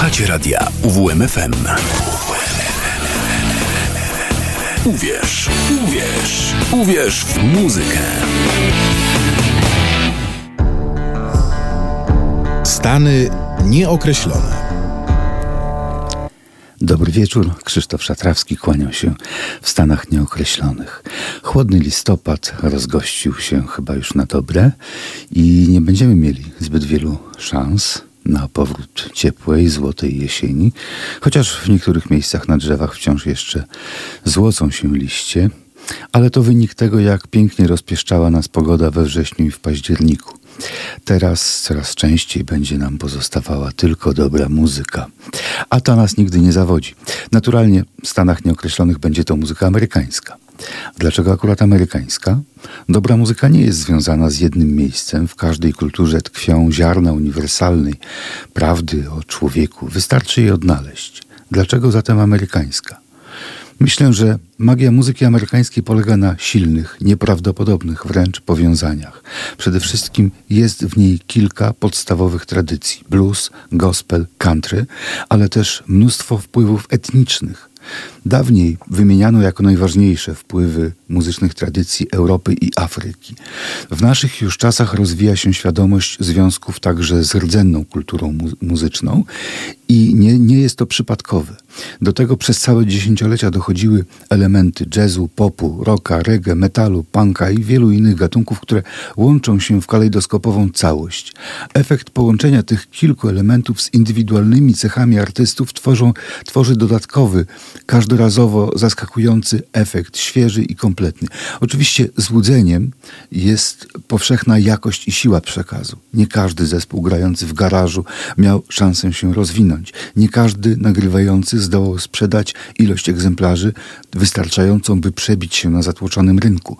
Słuchacie radia UWMFM. Uwierz, uwierz, uwierz w muzykę. Stany nieokreślone. Dobry wieczór, Krzysztof Szatrawski kłaniał się w Stanach Nieokreślonych. Chłodny listopad rozgościł się chyba już na dobre i nie będziemy mieli zbyt wielu szans na powrót ciepłej, złotej jesieni, chociaż w niektórych miejscach na drzewach wciąż jeszcze złocą się liście, ale to wynik tego, jak pięknie rozpieszczała nas pogoda we wrześniu i w październiku. Teraz coraz częściej będzie nam pozostawała tylko dobra muzyka. A ta nas nigdy nie zawodzi. Naturalnie w Stanach Nieokreślonych będzie to muzyka amerykańska. Dlaczego akurat amerykańska? Dobra muzyka nie jest związana z jednym miejscem. W każdej kulturze tkwią ziarna uniwersalnej prawdy o człowieku. Wystarczy je odnaleźć. Dlaczego zatem amerykańska? Myślę, że magia muzyki amerykańskiej polega na silnych, nieprawdopodobnych wręcz powiązaniach. Przede wszystkim jest w niej kilka podstawowych tradycji: blues, gospel, country, ale też mnóstwo wpływów etnicznych. Dawniej wymieniano jako najważniejsze wpływy muzycznych tradycji Europy i Afryki. W naszych już czasach rozwija się świadomość związków także z rdzenną kulturą mu muzyczną i nie, nie jest to przypadkowe. Do tego przez całe dziesięciolecia dochodziły elementy jazzu, popu, rocka, reggae, metalu, punka i wielu innych gatunków, które łączą się w kalejdoskopową całość. Efekt połączenia tych kilku elementów z indywidualnymi cechami artystów tworzą, tworzy dodatkowy, każdorazowo zaskakujący efekt, świeży i kompletny. Oczywiście złudzeniem jest powszechna jakość i siła przekazu. Nie każdy zespół grający w garażu miał szansę się rozwinąć. Nie każdy nagrywający zdołał sprzedać ilość egzemplarzy wystarczającą, by przebić się na zatłoczonym rynku.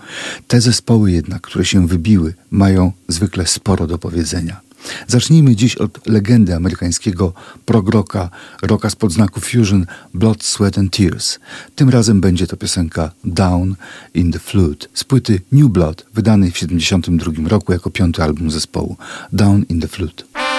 Te zespoły jednak, które się wybiły, mają zwykle sporo do powiedzenia. Zacznijmy dziś od legendy amerykańskiego progroka, roka z podznaku fusion Blood, Sweat and Tears. Tym razem będzie to piosenka Down in the Flute z płyty New Blood, wydanej w 1972 roku jako piąty album zespołu. Down in the Flute.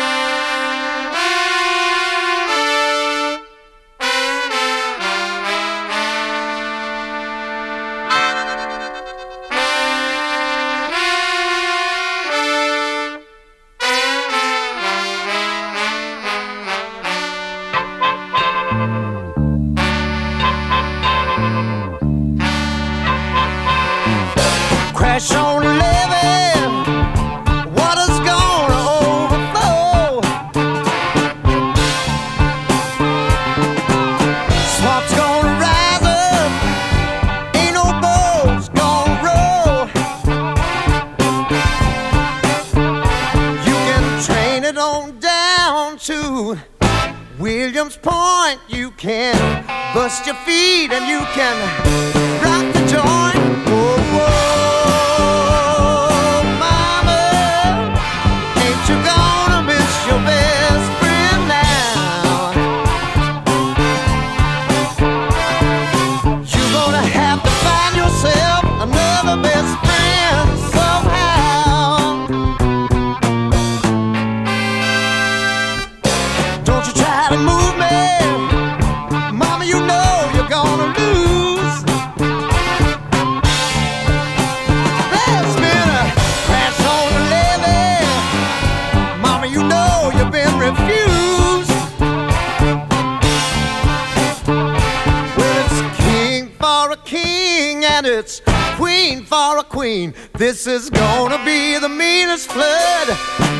This is gonna be the meanest flood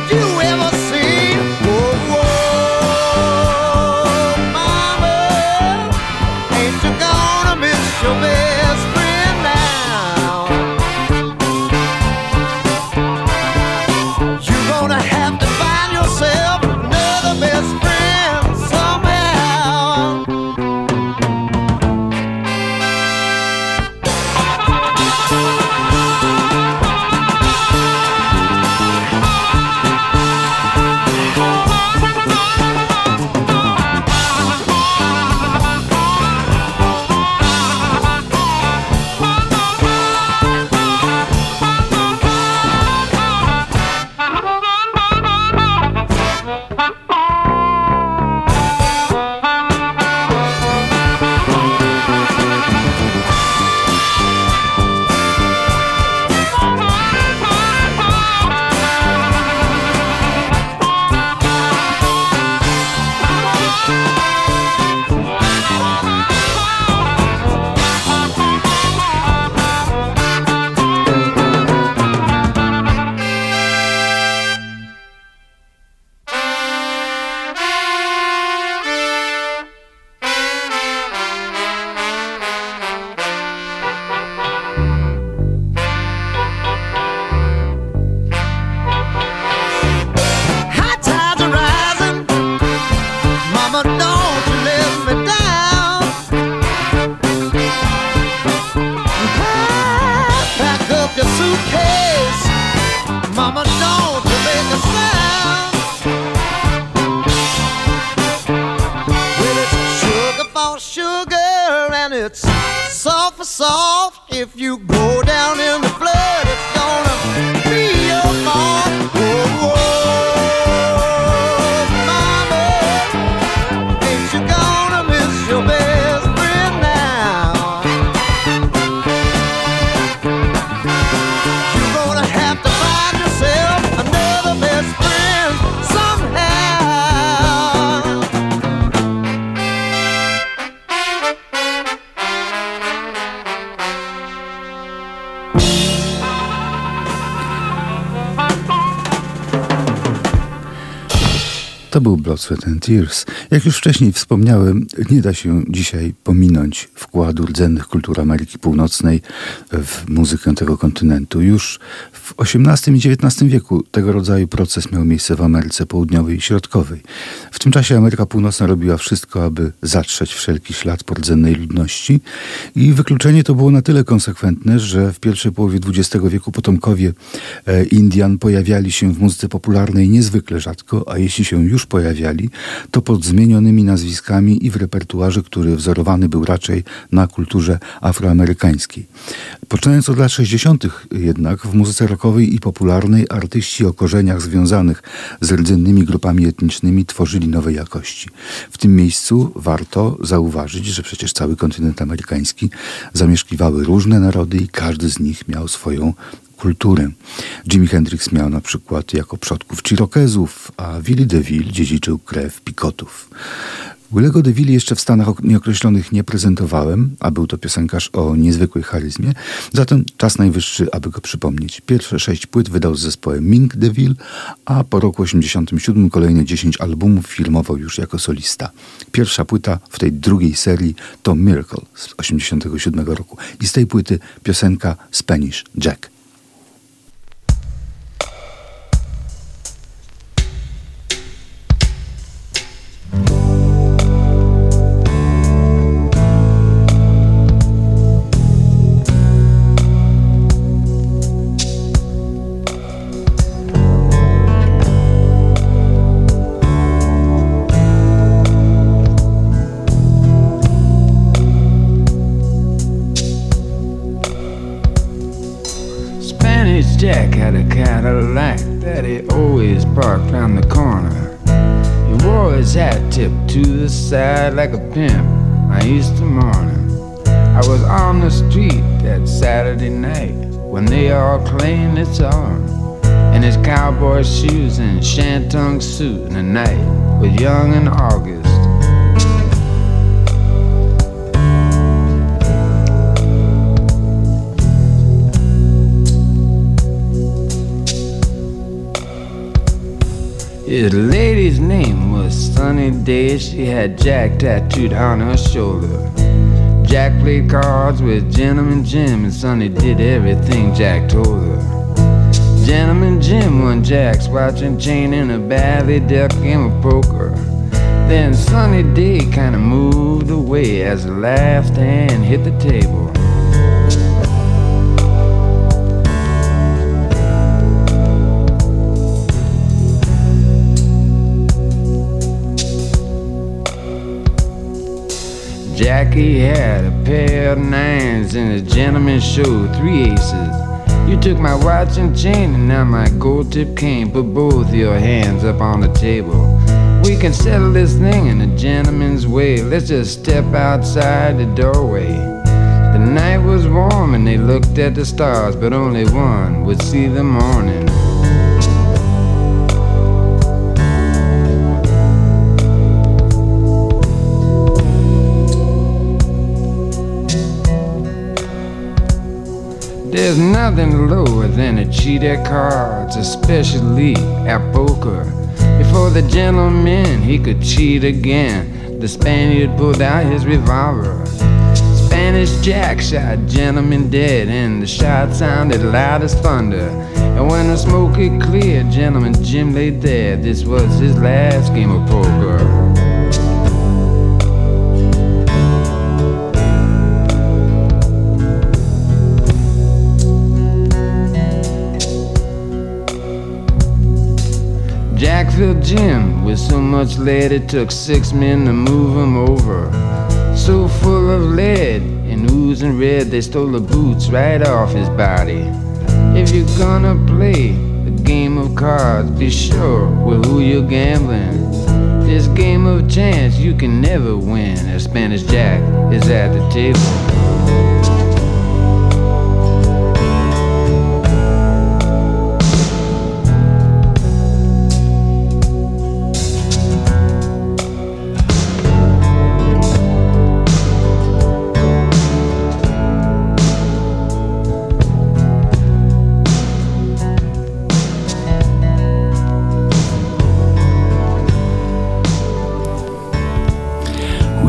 you ever Sweat and Tears. Jak już wcześniej wspomniałem, nie da się dzisiaj pominąć wkładu rdzennych kultur Ameryki Północnej w muzykę tego kontynentu. Już w XVIII i XIX wieku tego rodzaju proces miał miejsce w Ameryce Południowej i Środkowej. W tym czasie Ameryka Północna robiła wszystko, aby zatrzeć wszelki ślad po rdzennej ludności i wykluczenie to było na tyle konsekwentne, że w pierwszej połowie XX wieku potomkowie e, Indian pojawiali się w muzyce popularnej niezwykle rzadko, a jeśli się już pojawiali, to pod zmienionymi nazwiskami i w repertuarze, który wzorowany był raczej na kulturze afroamerykańskiej. Poczynając od lat 60. jednak w muzyce i popularnej artyści o korzeniach związanych z rdzennymi grupami etnicznymi tworzyli nowe jakości. W tym miejscu warto zauważyć, że przecież cały kontynent amerykański zamieszkiwały różne narody i każdy z nich miał swoją kulturę. Jimi Hendrix miał na przykład jako przodków Chirokezów, a Willie DeVille dziedziczył krew Pikotów. Willego DeVille jeszcze w Stanach ok- nieokreślonych nie prezentowałem, a był to piosenkarz o niezwykłej charyzmie, zatem czas najwyższy, aby go przypomnieć. Pierwsze sześć płyt wydał z zespołem Mink DeVille, a po roku 87 kolejne 10 albumów filmował już jako solista. Pierwsza płyta w tej drugiej serii to Miracle z 87 roku i z tej płyty piosenka Spanish Jack. Shoes and shantung suit, and the night was young and August. His lady's name was Sunny Day. She had Jack tattooed on her shoulder. Jack played cards with Gentleman Jim, and Sunny did everything Jack told her. Gentleman Jim won Jack's watching and chain in a badly dealt game of poker. Then Sunny Day kinda moved away as the last hand hit the table. Jackie had a pair of nines and a gentleman showed three aces. You took my watch and chain and now my gold tip cane. Put both your hands up on the table. We can settle this thing in a gentleman's way. Let's just step outside the doorway. The night was warm and they looked at the stars, but only one would see the morning. There's nothing lower than a cheat at cards, especially at poker. Before the gentleman, he could cheat again. The Spaniard pulled out his revolver. Spanish Jack shot gentleman dead, and the shot sounded loud as thunder. And when the smoke had cleared, gentleman Jim lay dead. This was his last game of poker. Filled Jim with so much lead it took six men to move him over. so full of lead and oozing red, they stole the boots right off his body. If you're gonna play a game of cards, be sure with who you're gambling. This game of chance you can never win. A Spanish Jack is at the table.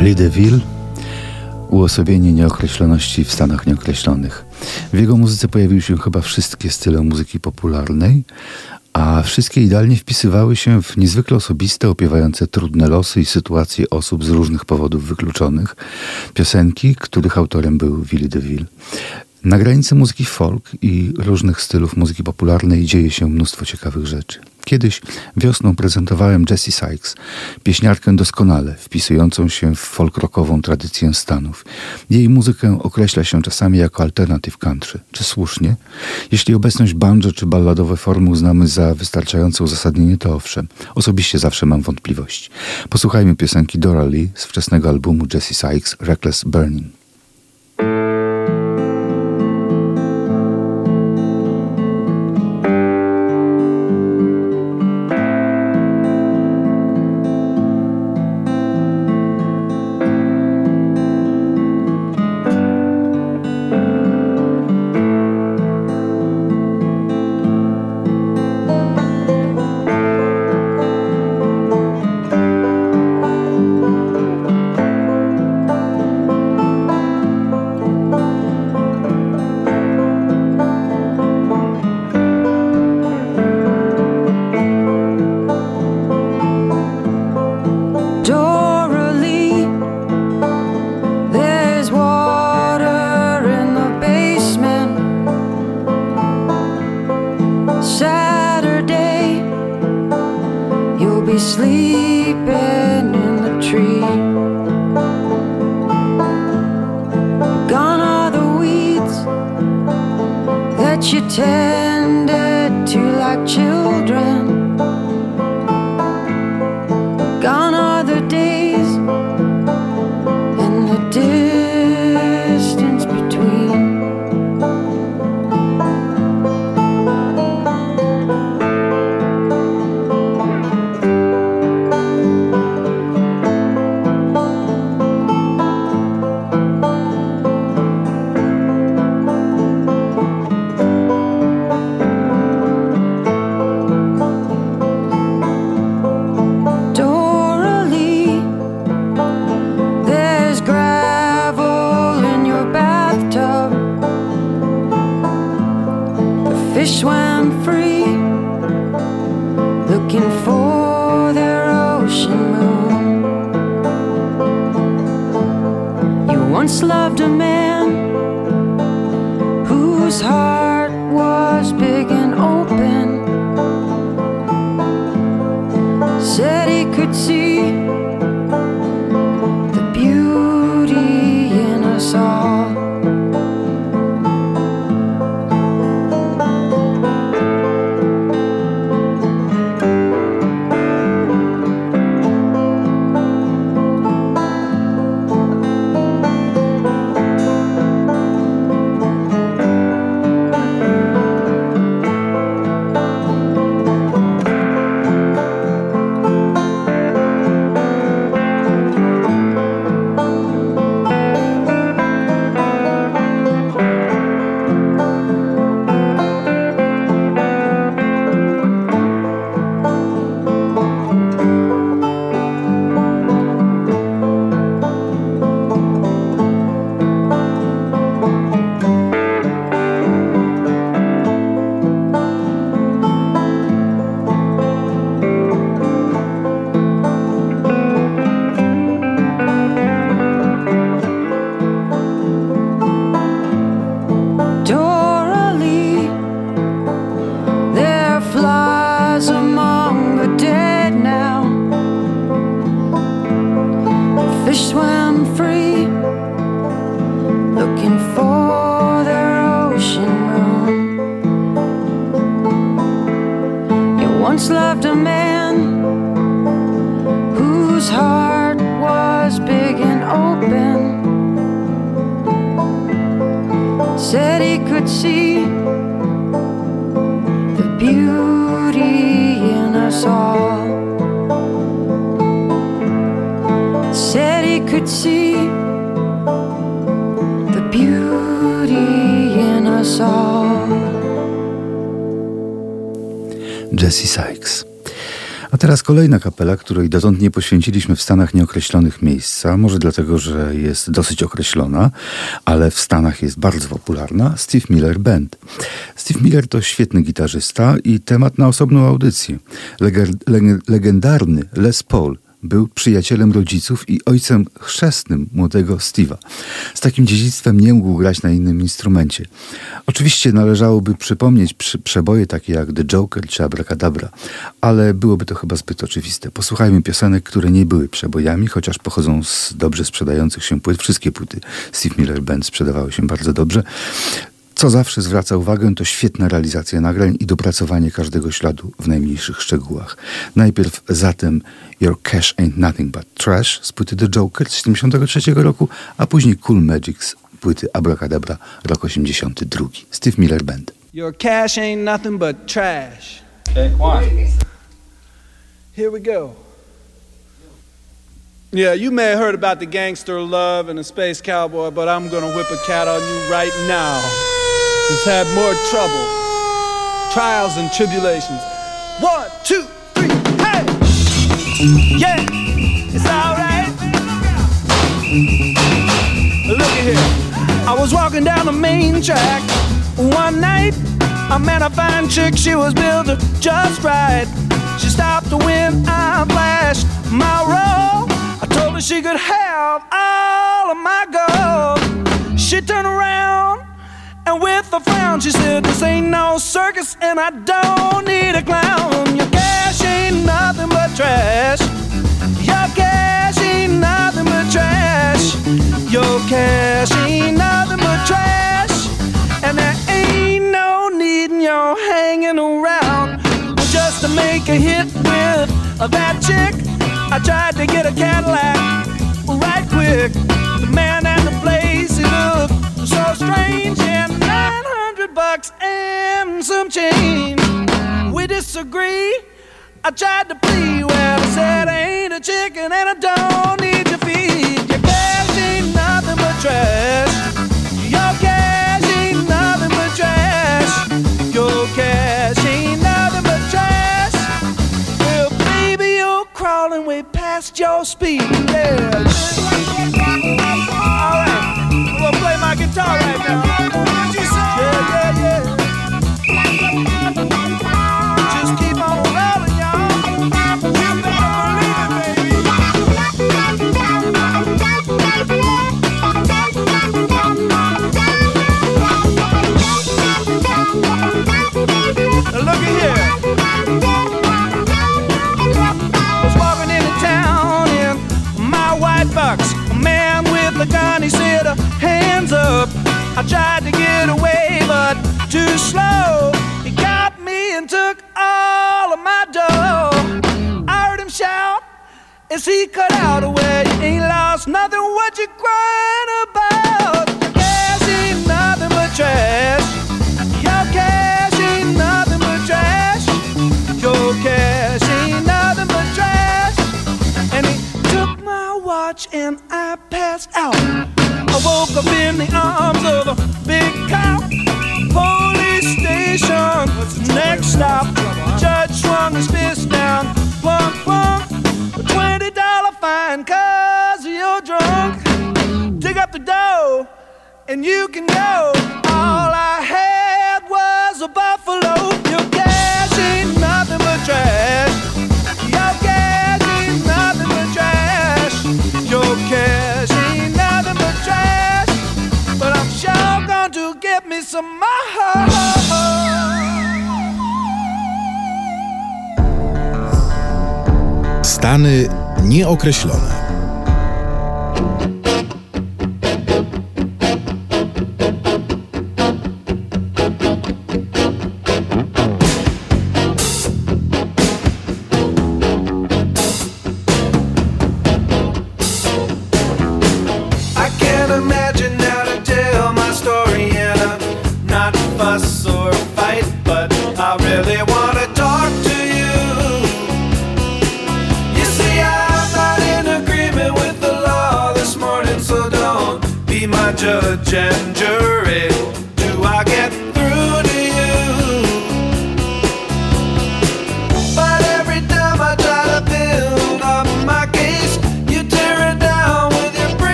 Willie DeVille uosobienie nieokreśloności w Stanach Nieokreślonych. W jego muzyce pojawiły się chyba wszystkie style muzyki popularnej, a wszystkie idealnie wpisywały się w niezwykle osobiste, opiewające trudne losy i sytuacje osób z różnych powodów wykluczonych. Piosenki, których autorem był Willie DeVille. Na granicy muzyki folk i różnych stylów muzyki popularnej dzieje się mnóstwo ciekawych rzeczy. Kiedyś wiosną prezentowałem Jessie Sykes, pieśniarkę doskonale wpisującą się w folk-rockową tradycję Stanów. Jej muzykę określa się czasami jako alternative country. Czy słusznie? Jeśli obecność banjo czy balladowe formy uznamy za wystarczające uzasadnienie, to owszem. Osobiście zawsze mam wątpliwości. Posłuchajmy piosenki Dora Lee z wczesnego albumu Jessie Sykes Reckless Burning. Kolejna kapela, której dotąd nie poświęciliśmy w Stanach nieokreślonych miejsca, może dlatego, że jest dosyć określona, ale w Stanach jest bardzo popularna, Steve Miller Band. Steve Miller to świetny gitarzysta i temat na osobną audycję. legendarny Les Paul był przyjacielem rodziców i ojcem chrzestnym młodego Steve'a. Z takim dziedzictwem nie mógł grać na innym instrumencie. Oczywiście należałoby przypomnieć przeboje takie jak The Joker czy Abracadabra, ale byłoby to chyba zbyt oczywiste. Posłuchajmy piosenek, które nie były przebojami, chociaż pochodzą z dobrze sprzedających się płyt. Wszystkie płyty Steve Miller Band sprzedawały się bardzo dobrze. Co zawsze zwraca uwagę, to świetna realizacja nagrań i dopracowanie każdego śladu w najmniejszych szczegółach. Najpierw zatem Your Cash Ain't Nothing But Trash z płyty The Joker z 1973 roku, a później Cool Magic z płyty Abracadabra rok 82. Steve Miller Band. Your cash ain't nothing but trash. Okay, why? Here we go. Yeah, you may have heard about the gangster love and the space cowboy, but I'm gonna whip a cat on you right now. It's had more trouble, trials and tribulations. One, two, three, hey! Yeah, it's alright. Look at here. I was walking down the main track one night. I met a fine chick, she was built just right. She stopped when I flashed my roll. I told her she could have all of my gold. She turned around and with a frown, she said, This ain't no circus, and I don't need a clown. Your cash ain't nothing but trash. Your cash ain't nothing but trash. Your cash ain't nothing but trash. And there ain't no need in your hanging around just to make a hit with that chick. I tried to get a Cadillac right quick. The man bucks and some change. We disagree. I tried to plead. Well, I said I ain't a chicken and I don't need to feed. Your cash ain't nothing but trash. Your cash ain't nothing but trash. Your cash ain't nothing but trash. Well, baby, you're crawling way past your speed. Yeah. All right, we'll play my guitar right now. Yeah, yeah, yeah. I tried to get away, but too slow. He got me and took all of my dough. I heard him shout as he cut out away. You ain't lost nothing, what you crying about? Your cash ain't nothing but trash. Your cash ain't nothing but trash. Your cash ain't nothing but trash. And he took my watch and I passed out. Woke up in the arms of a big cop. Police station next stop. Judge swung his fist down. Plunk, plunk. A twenty dollar fine cause you're drunk. Dig up the dough and you can go. All I had was a buffalo. Stany nieokreślone.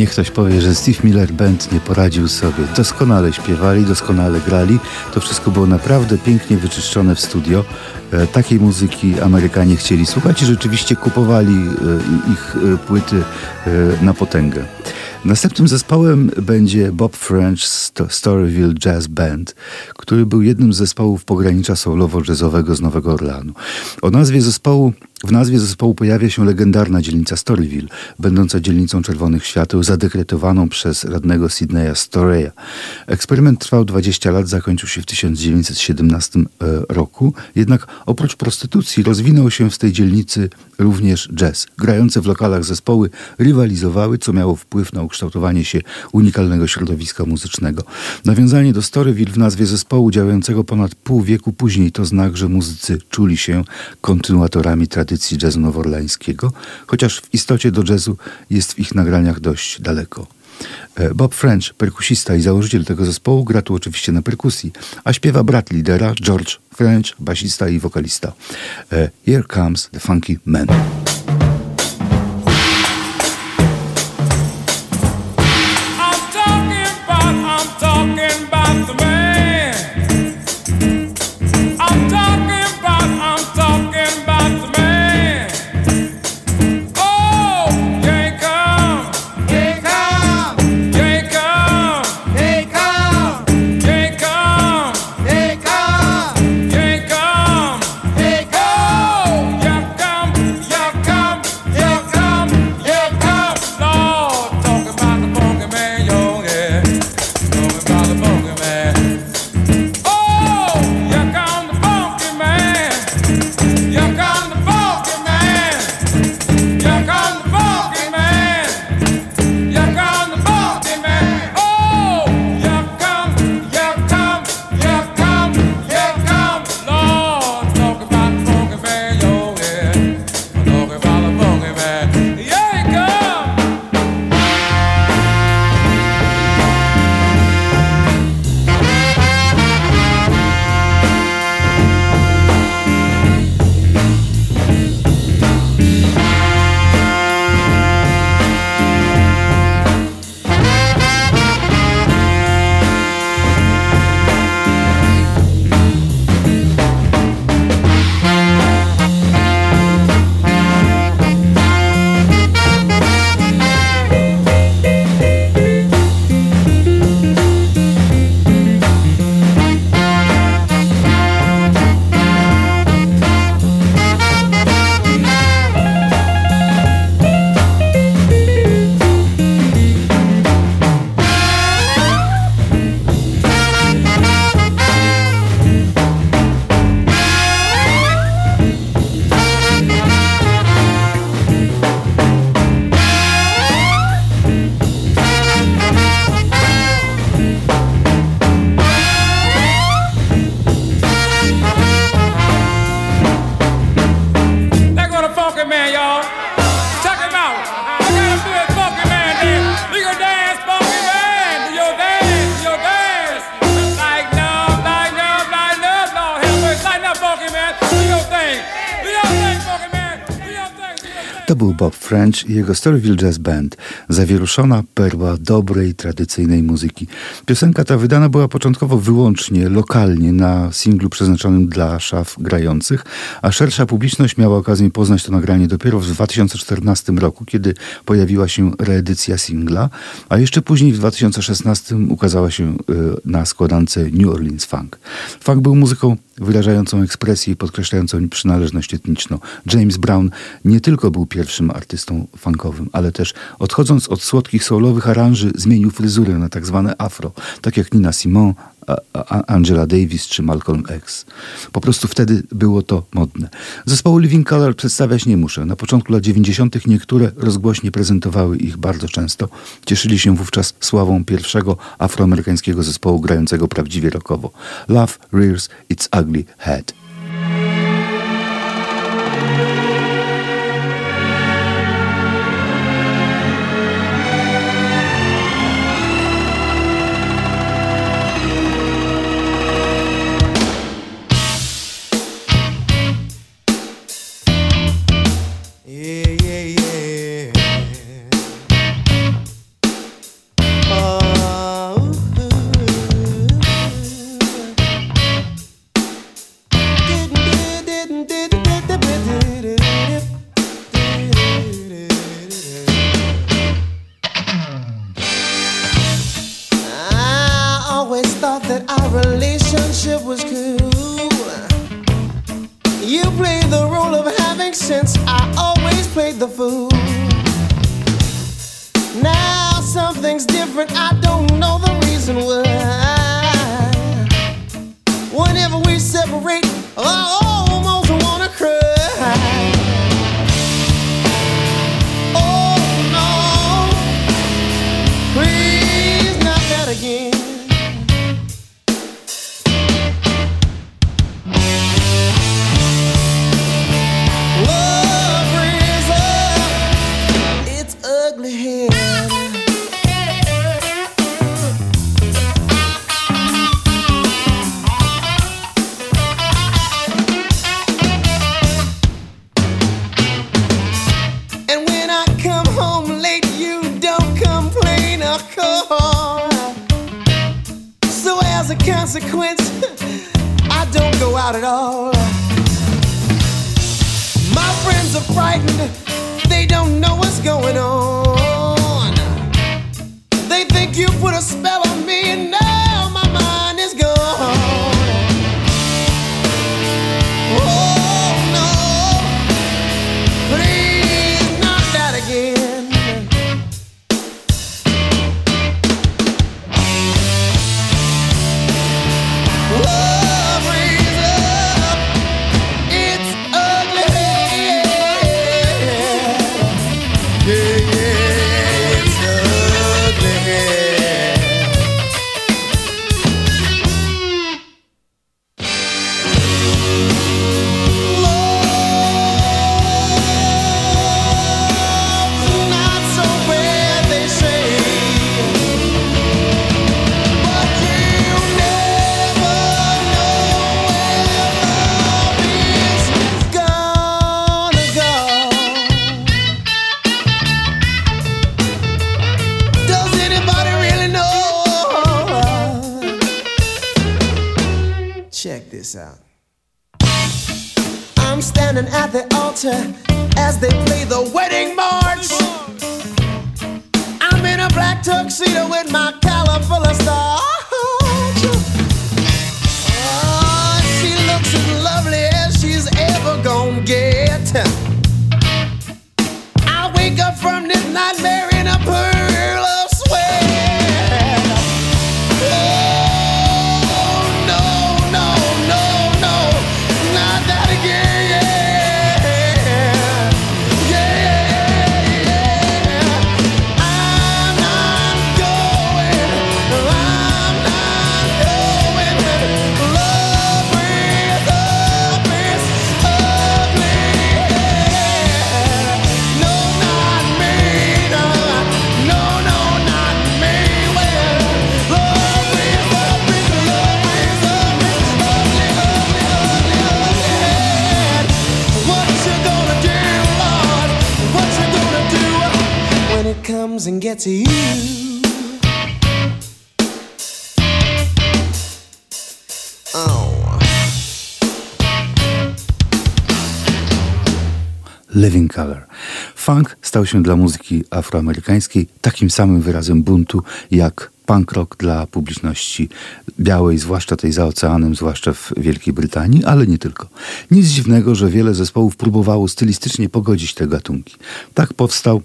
Niech ktoś powie, że Steve Miller Band nie poradził sobie. Doskonale śpiewali, doskonale grali. To wszystko było naprawdę pięknie wyczyszczone w studio. E, Takiej muzyki Amerykanie chcieli słuchać i rzeczywiście kupowali e, ich e, płyty na potęgę. Następnym zespołem będzie Bob French Sto- Storyville Jazz Band, który był jednym z zespołów pogranicza soulowo-jazzowego z Nowego Orleanu. O nazwie zespołu, w nazwie zespołu pojawia się legendarna dzielnica Storyville, będąca dzielnicą czerwonych świateł, zadekretowaną przez radnego Sydneya Storeya. Eksperyment trwał 20 lat, zakończył się w 1917 e, roku, jednak oprócz prostytucji rozwinął się w tej dzielnicy również jazz. Grające w lokalach zespoły rywalizowały, co miało wpływ na ukształtowanie się unikalnego środowiska muzycznego. Nawiązanie do Storyville w nazwie zespołu działającego ponad pół wieku później to znak, że muzycy czuli się kontynuatorami tradycji jazzu noworleańskiego, chociaż w istocie do jazzu jest w ich nagraniach dość daleko. E, Bob French, perkusista i założyciel tego zespołu, gra tu oczywiście na perkusji, a śpiewa brat lidera George French, basista i wokalista. E, Here comes the funky man. Bob French i jego Storyville Jazz Band, zawieruszona perła dobrej, tradycyjnej muzyki. Piosenka ta wydana była początkowo wyłącznie lokalnie na singlu przeznaczonym dla szaf grających, a szersza publiczność miała okazję poznać to nagranie dopiero w 2014 roku, kiedy pojawiła się reedycja singla, a jeszcze później w 2016 ukazała się y, na składance New Orleans Funk. Funk był muzyką wyrażającą ekspresję i podkreślającą przynależność etniczną. James Brown nie tylko był pierwszym artystą funkowym, ale też odchodząc od słodkich soulowych aranży zmienił fryzurę na tak zwane afro, tak jak Nina a- Angela Davis czy Malcolm X. Po prostu wtedy było to modne. Zespołu Living Color przedstawiać nie muszę. Na początku lat 90. niektóre rozgłośnie prezentowały ich bardzo często. Cieszyli się wówczas sławą pierwszego afroamerykańskiego zespołu grającego prawdziwie rockowo. Love Rears Its Ugly Head. Played the fool. Now something's different. I don't know the reason why. Whenever we separate, I stał się dla muzyki afroamerykańskiej takim samym wyrazem buntu jak punk rock dla publiczności białej, zwłaszcza tej za oceanem, zwłaszcza w Wielkiej Brytanii, ale nie tylko. Nic dziwnego, że wiele zespołów próbowało stylistycznie pogodzić te gatunki. Tak powstał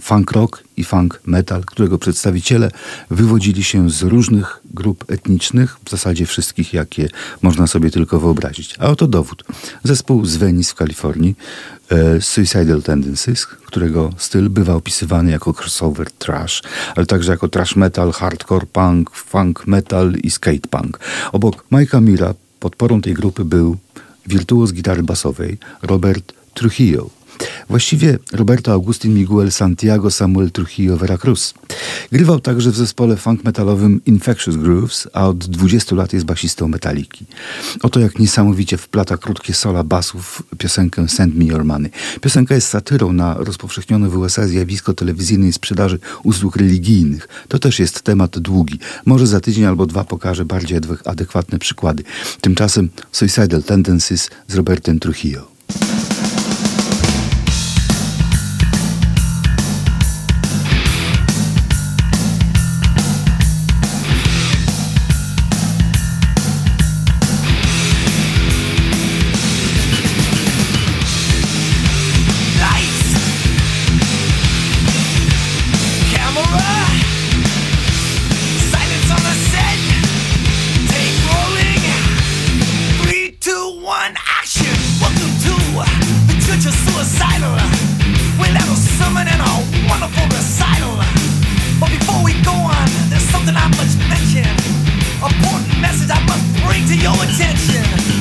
funk rock i funk metal, którego przedstawiciele wywodzili się z różnych grup etnicznych, w zasadzie wszystkich, jakie można sobie tylko wyobrazić. A oto dowód. Zespół z Venice w Kalifornii, e, Suicidal Tendencies, którego styl bywa opisywany jako crossover trash, ale także jako trash metal, hardcore punk, funk metal i skate punk. Obok Mike'a Mira podporą tej grupy był wirtuoz gitary basowej Robert Trujillo, Właściwie Roberto Agustin Miguel Santiago Samuel Trujillo Veracruz. Grywał także w zespole funk metalowym Infectious Grooves, a od 20 lat jest basistą Metaliki. Oto jak niesamowicie wplata krótkie sola basów piosenkę Send Me Your Money. Piosenka jest satyrą na rozpowszechnione w USA zjawisko telewizyjnej sprzedaży usług religijnych. To też jest temat długi. Może za tydzień albo dwa pokażę bardziej adekwatne przykłady. Tymczasem Suicidal Tendencies z Robertem Trujillo. attention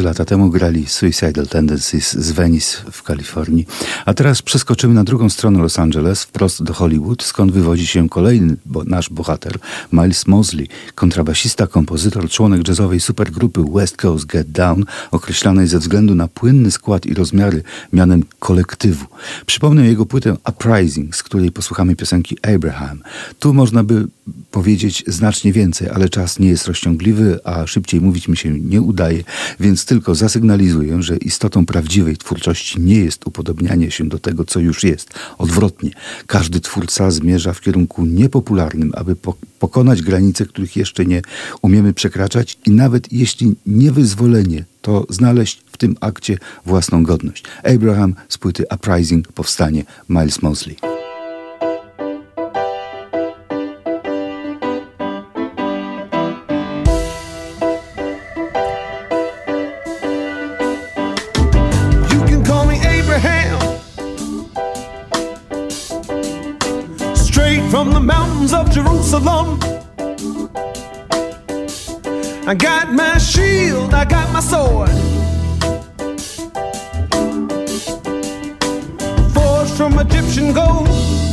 33 lata temu grali Suicidal Tendencies z Venice w Kalifornii. A teraz przeskoczymy na drugą stronę Los Angeles, wprost do Hollywood, skąd wywodzi się kolejny bo, nasz bohater, Miles Mosley, kontrabasista, kompozytor, członek jazzowej supergrupy West Coast Get Down, określanej ze względu na płynny skład i rozmiary mianem kolektywu. Przypomnę jego płytę Uprising, z której posłuchamy piosenki Abraham. Tu można by powiedzieć znacznie więcej, ale czas nie jest rozciągliwy, a szybciej mówić mi się nie udaje, więc tylko zasygnalizuję, że istotą prawdziwej twórczości nie jest upodobnianie się do tego, co już jest. Odwrotnie, każdy twórca zmierza w kierunku niepopularnym, aby po pokonać granice, których jeszcze nie umiemy przekraczać i nawet jeśli nie wyzwolenie, to znaleźć w tym akcie własną godność. Abraham z płyty Uprising powstanie Miles Mosley. Straight from the mountains of Jerusalem. I got my shield, I got my sword. Forged from Egyptian gold.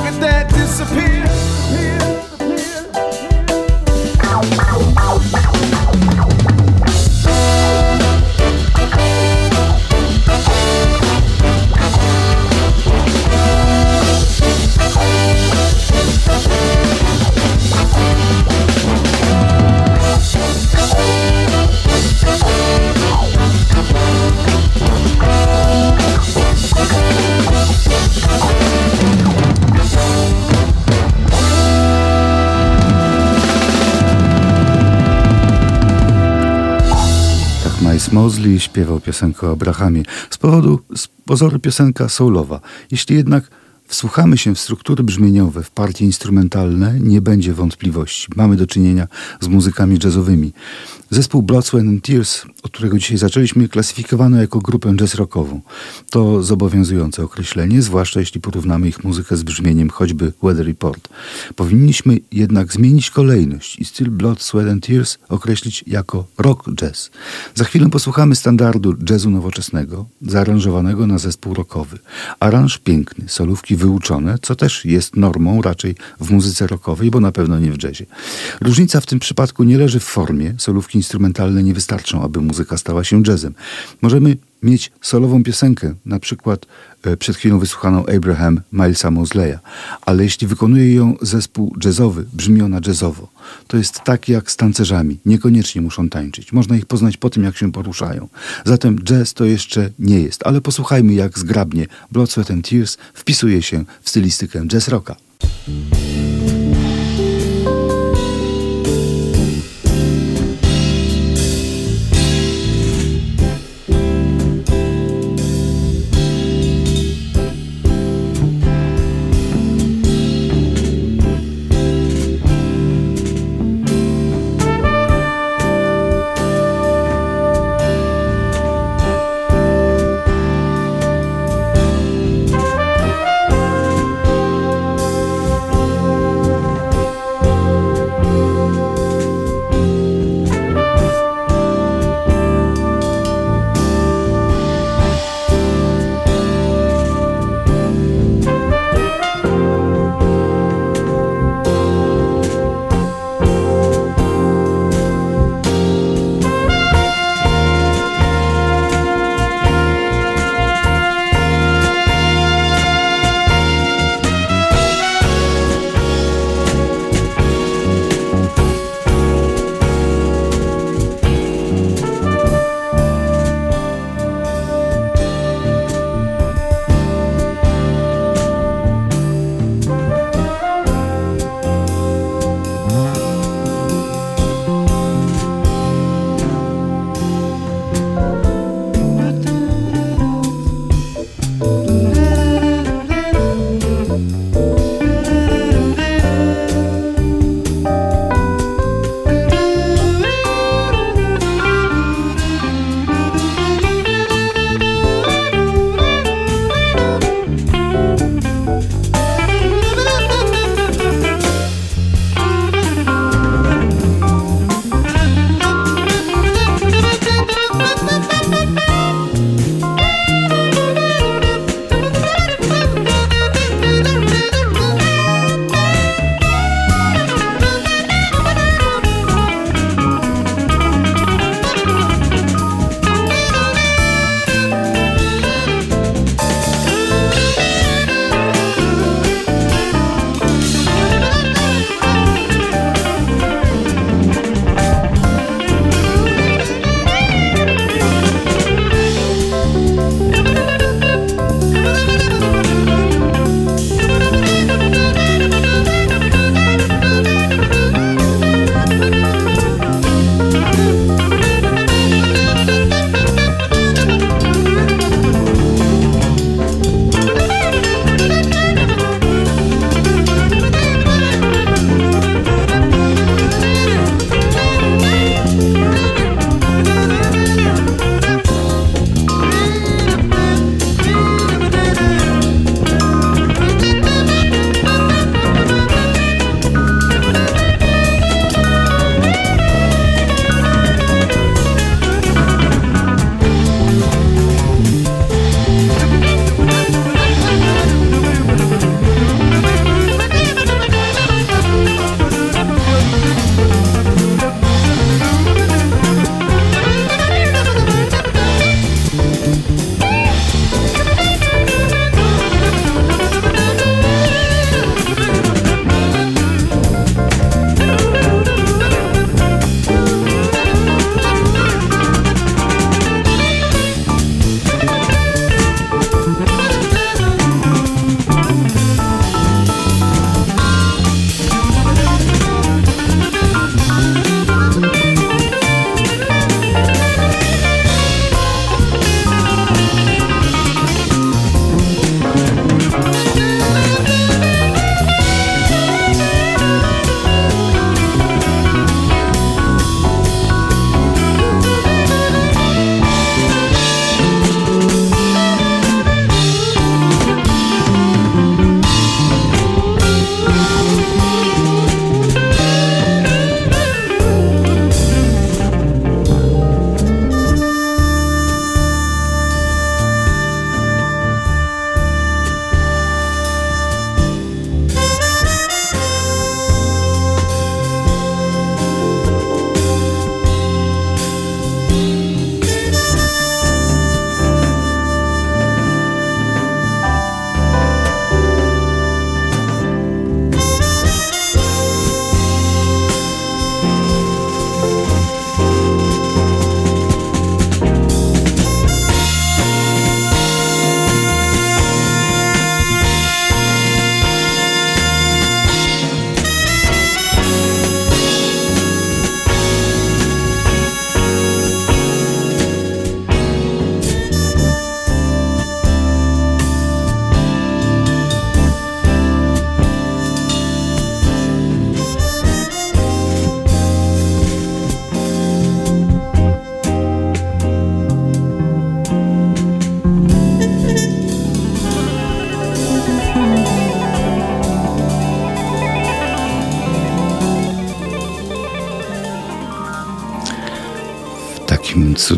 How that disappear? Mosley śpiewał piosenkę o Abrahamie. Z powodu, z pozoru piosenka soulowa. Jeśli jednak wsłuchamy się w struktury brzmieniowe, w partie instrumentalne, nie będzie wątpliwości. Mamy do czynienia z muzykami jazzowymi. Zespół Blood, Sweat and Tears, od którego dzisiaj zaczęliśmy, klasyfikowano jako grupę jazz rockową. To zobowiązujące określenie, zwłaszcza jeśli porównamy ich muzykę z brzmieniem choćby Weather Report. Powinniśmy jednak zmienić kolejność i styl Blood, Sweat and Tears określić jako rock jazz. Za chwilę posłuchamy standardu jazzu nowoczesnego, zaaranżowanego na zespół rockowy. Aranż piękny, solówki wyuczone, co też jest normą raczej w muzyce rockowej, bo na pewno nie w jazzie. Różnica w tym przypadku nie leży w formie, solówki instrumentalne nie wystarczą, aby muzyka stała się jazzem. Możemy mieć solową piosenkę, na przykład e, przed chwilą wysłuchaną Abraham Milesa Mosleya, ale jeśli wykonuje ją zespół jazzowy, brzmi ona jazzowo. To jest tak jak z tancerzami, niekoniecznie muszą tańczyć. Można ich poznać po tym, jak się poruszają. Zatem jazz to jeszcze nie jest, ale posłuchajmy jak zgrabnie Blood, Sweat and Tears wpisuje się w stylistykę jazz rocka.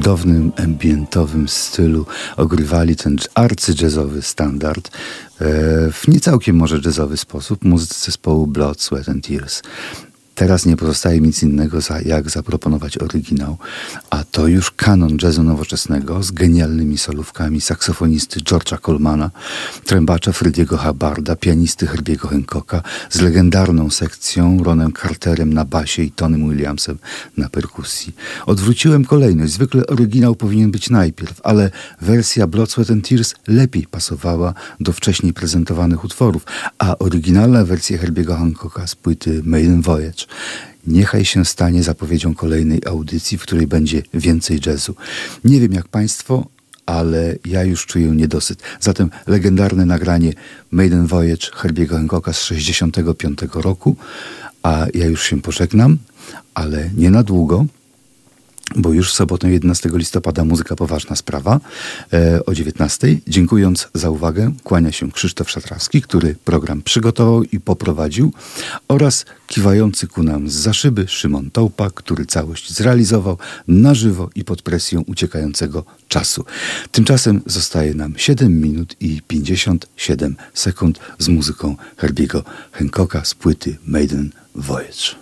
Cudownym, ambientowym stylu ogrywali ten arcy-jazzowy standard e, w niecałkiem może jazzowy sposób muzycy zespołu Blood, Sweat and Tears. Teraz nie pozostaje nic innego, za, jak zaproponować oryginał, a to już kanon jazzu nowoczesnego z genialnymi solówkami saksofonisty George'a Colmana, trębacza Frediego Hubbarda, pianisty Herbiego Hancocka, z legendarną sekcją Ronem Carterem na basie i Tonym Williamsem na perkusji. Odwróciłem kolejność. Zwykle oryginał powinien być najpierw, ale wersja Blood, Sweat and Tears lepiej pasowała do wcześniej prezentowanych utworów, a oryginalna wersja Herbiego Hancocka z płyty Maiden Voyage Niechaj się stanie zapowiedzią kolejnej audycji, w której będzie więcej jazzu. Nie wiem jak Państwo, ale ja już czuję niedosyt. Zatem legendarne nagranie Maiden Voyage Herbiego Hancocka z 65 roku, a ja już się pożegnam, ale nie na długo bo już w sobotę 11 listopada muzyka poważna sprawa e, o 19. Dziękując za uwagę, kłania się Krzysztof Szatrawski, który program przygotował i poprowadził oraz kiwający ku nam z za szyby Szymon Tołpa, który całość zrealizował na żywo i pod presją uciekającego czasu. Tymczasem zostaje nam 7 minut i 57 sekund z muzyką Herbiego Hancocka z płyty Maiden Voyage.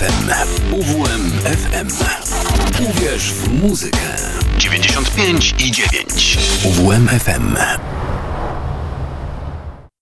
UWMFM. UWMFM. Uwierz w muzykę. 95 i 9. UWMFM.